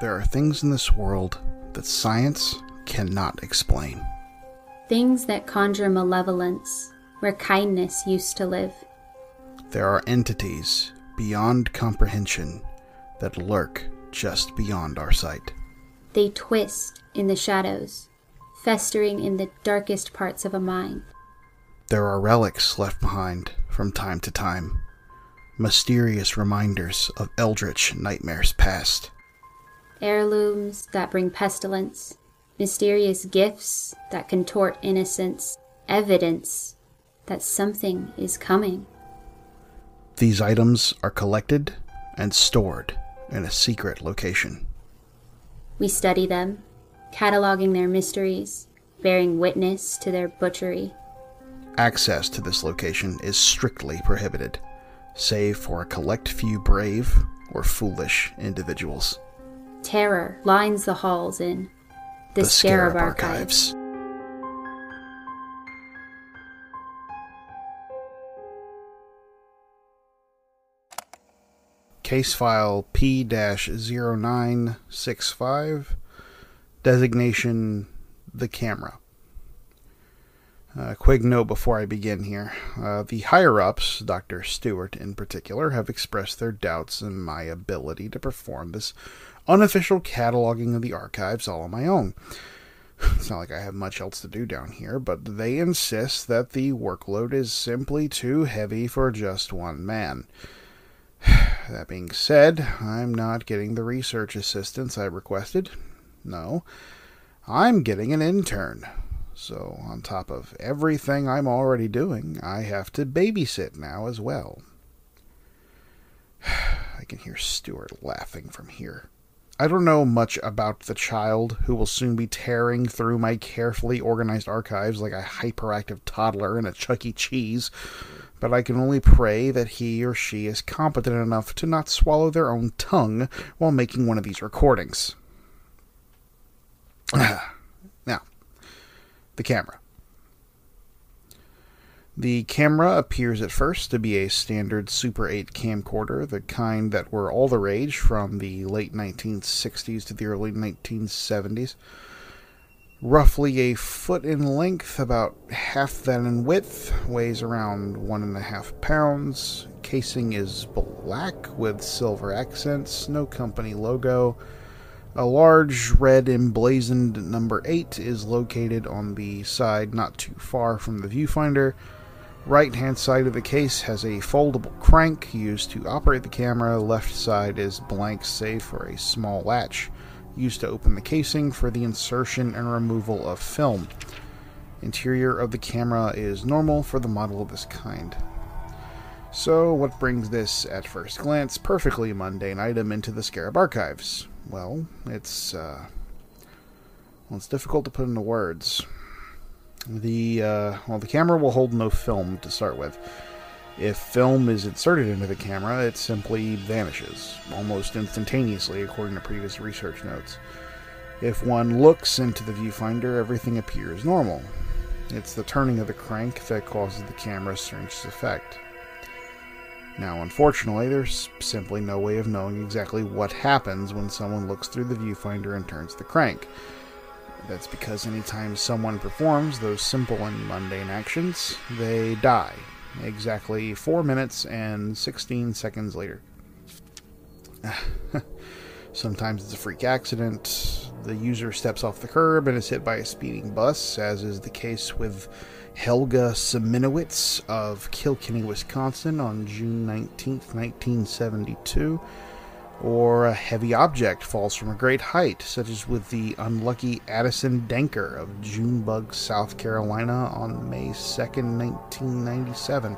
There are things in this world that science cannot explain. Things that conjure malevolence, where kindness used to live. There are entities beyond comprehension that lurk just beyond our sight. They twist in the shadows, festering in the darkest parts of a mind. There are relics left behind from time to time, mysterious reminders of eldritch nightmares past. Heirlooms that bring pestilence, mysterious gifts that contort innocence, evidence that something is coming. These items are collected and stored in a secret location. We study them, cataloging their mysteries, bearing witness to their butchery. Access to this location is strictly prohibited, save for a collect few brave or foolish individuals. Terror lines the halls in the, The Scarab, Scarab Archives. Archives. Case file P 0965, designation the camera. A quick note before I begin here. Uh, the higher ups, Dr. Stewart in particular, have expressed their doubts in my ability to perform this unofficial cataloging of the archives all on my own. It's not like I have much else to do down here, but they insist that the workload is simply too heavy for just one man. That being said, I'm not getting the research assistance I requested. No, I'm getting an intern. So, on top of everything I'm already doing, I have to babysit now as well. I can hear Stuart laughing from here. I don't know much about the child who will soon be tearing through my carefully organized archives like a hyperactive toddler in a Chuck E. Cheese, but I can only pray that he or she is competent enough to not swallow their own tongue while making one of these recordings. now, the camera. The camera appears at first to be a standard Super 8 camcorder, the kind that were all the rage from the late 1960s to the early 1970s. Roughly a foot in length, about half that in width, weighs around one and a half pounds. Casing is black with silver accents, no company logo. A large red emblazoned number 8 is located on the side not too far from the viewfinder. Right hand side of the case has a foldable crank used to operate the camera. Left side is blank, save for a small latch used to open the casing for the insertion and removal of film. Interior of the camera is normal for the model of this kind. So, what brings this, at first glance, perfectly mundane item into the Scarab archives? Well, it's uh, well, it's difficult to put into words. The uh, well, the camera will hold no film to start with. If film is inserted into the camera, it simply vanishes, almost instantaneously, according to previous research notes. If one looks into the viewfinder, everything appears normal. It's the turning of the crank that causes the camera's strange effect. Now, unfortunately, there's simply no way of knowing exactly what happens when someone looks through the viewfinder and turns the crank. That's because anytime someone performs those simple and mundane actions, they die exactly 4 minutes and 16 seconds later. Sometimes it's a freak accident. The user steps off the curb and is hit by a speeding bus, as is the case with Helga Seminowitz of Kilkenny, Wisconsin on June 19th, 1972. Or a heavy object falls from a great height, such as with the unlucky Addison Denker of Junebug, South Carolina on May 2nd, 1997.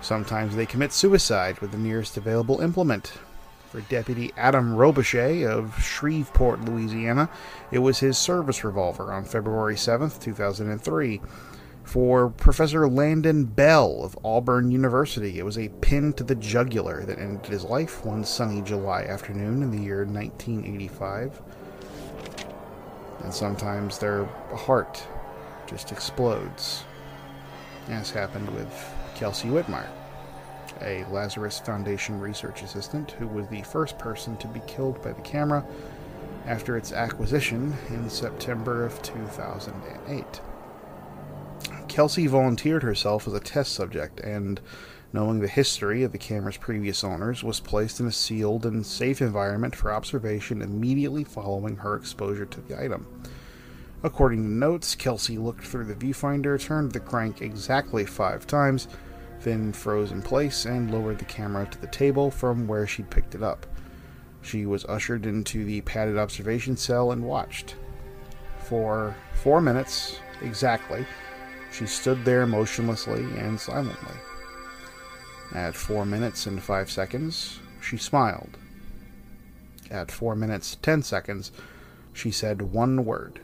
Sometimes they commit suicide with the nearest available implement. For Deputy Adam Robuchet of Shreveport, Louisiana, it was his service revolver on February 7th, 2003. For Professor Landon Bell of Auburn University, it was a pin to the jugular that ended his life one sunny July afternoon in the year 1985. And sometimes their heart just explodes, as happened with Kelsey Whitmire, a Lazarus Foundation research assistant who was the first person to be killed by the camera after its acquisition in September of 2008. Kelsey volunteered herself as a test subject and, knowing the history of the camera's previous owners, was placed in a sealed and safe environment for observation immediately following her exposure to the item. According to notes, Kelsey looked through the viewfinder, turned the crank exactly five times, then froze in place and lowered the camera to the table from where she'd picked it up. She was ushered into the padded observation cell and watched. For four minutes, exactly, she stood there motionlessly and silently. At four minutes and five seconds, she smiled. At four minutes ten seconds, she said one word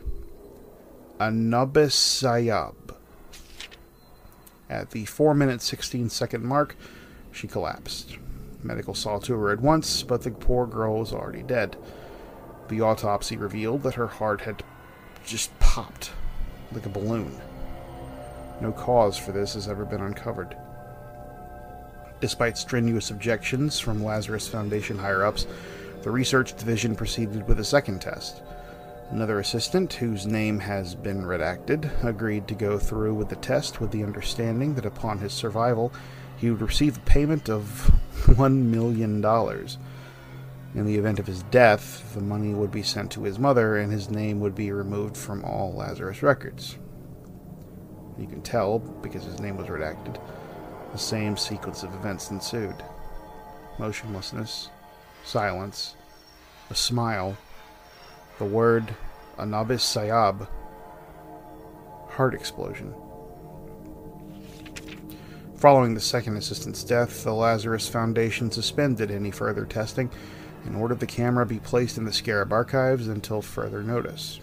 Anubis Sayab. At the 4 minute 16 second mark, she collapsed. Medical saw to her at once, but the poor girl was already dead. The autopsy revealed that her heart had just popped like a balloon. No cause for this has ever been uncovered. Despite strenuous objections from Lazarus Foundation higher ups, the research division proceeded with a second test. Another assistant, whose name has been redacted, agreed to go through with the test with the understanding that upon his survival, he would receive a payment of $1 million. In the event of his death, the money would be sent to his mother and his name would be removed from all Lazarus records. You can tell, because his name was redacted, the same sequence of events ensued motionlessness, silence, a smile, the word Anubis Sayab, heart explosion. Following the second assistant's death, the Lazarus Foundation suspended any further testing and ordered the camera be placed in the Scarab archives until further notice.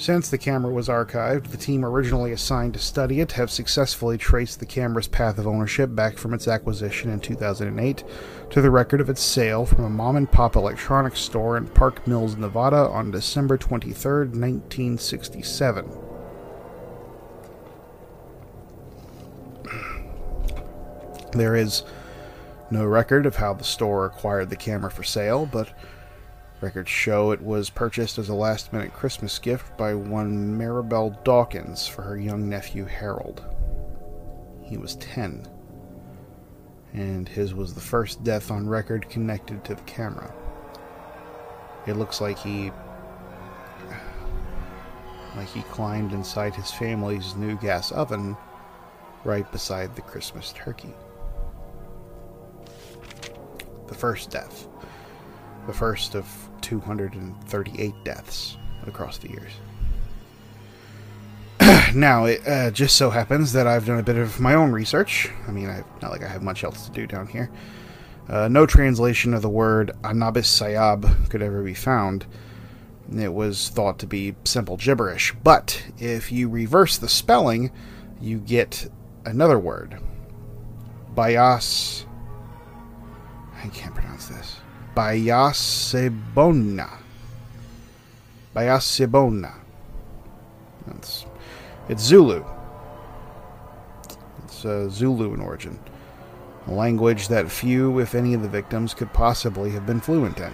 Since the camera was archived, the team originally assigned to study it have successfully traced the camera's path of ownership back from its acquisition in 2008 to the record of its sale from a mom and pop electronics store in Park Mills, Nevada on December 23, 1967. There is no record of how the store acquired the camera for sale, but Records show it was purchased as a last minute Christmas gift by one Maribel Dawkins for her young nephew Harold. He was 10, and his was the first death on record connected to the camera. It looks like he. like he climbed inside his family's new gas oven right beside the Christmas turkey. The first death. The first of 238 deaths across the years. now, it uh, just so happens that I've done a bit of my own research. I mean, I, not like I have much else to do down here. Uh, no translation of the word Anubis Sayab could ever be found. It was thought to be simple gibberish. But if you reverse the spelling, you get another word. Bias. I can't pronounce this. Bayasebona. Bayasebona. It's, it's Zulu. It's uh, Zulu in origin. A language that few, if any, of the victims could possibly have been fluent in.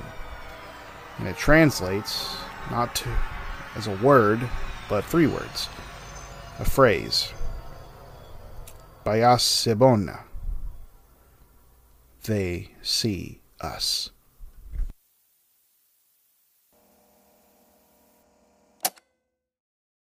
And it translates not to, as a word, but three words. A phrase. Bayasebona. They see us.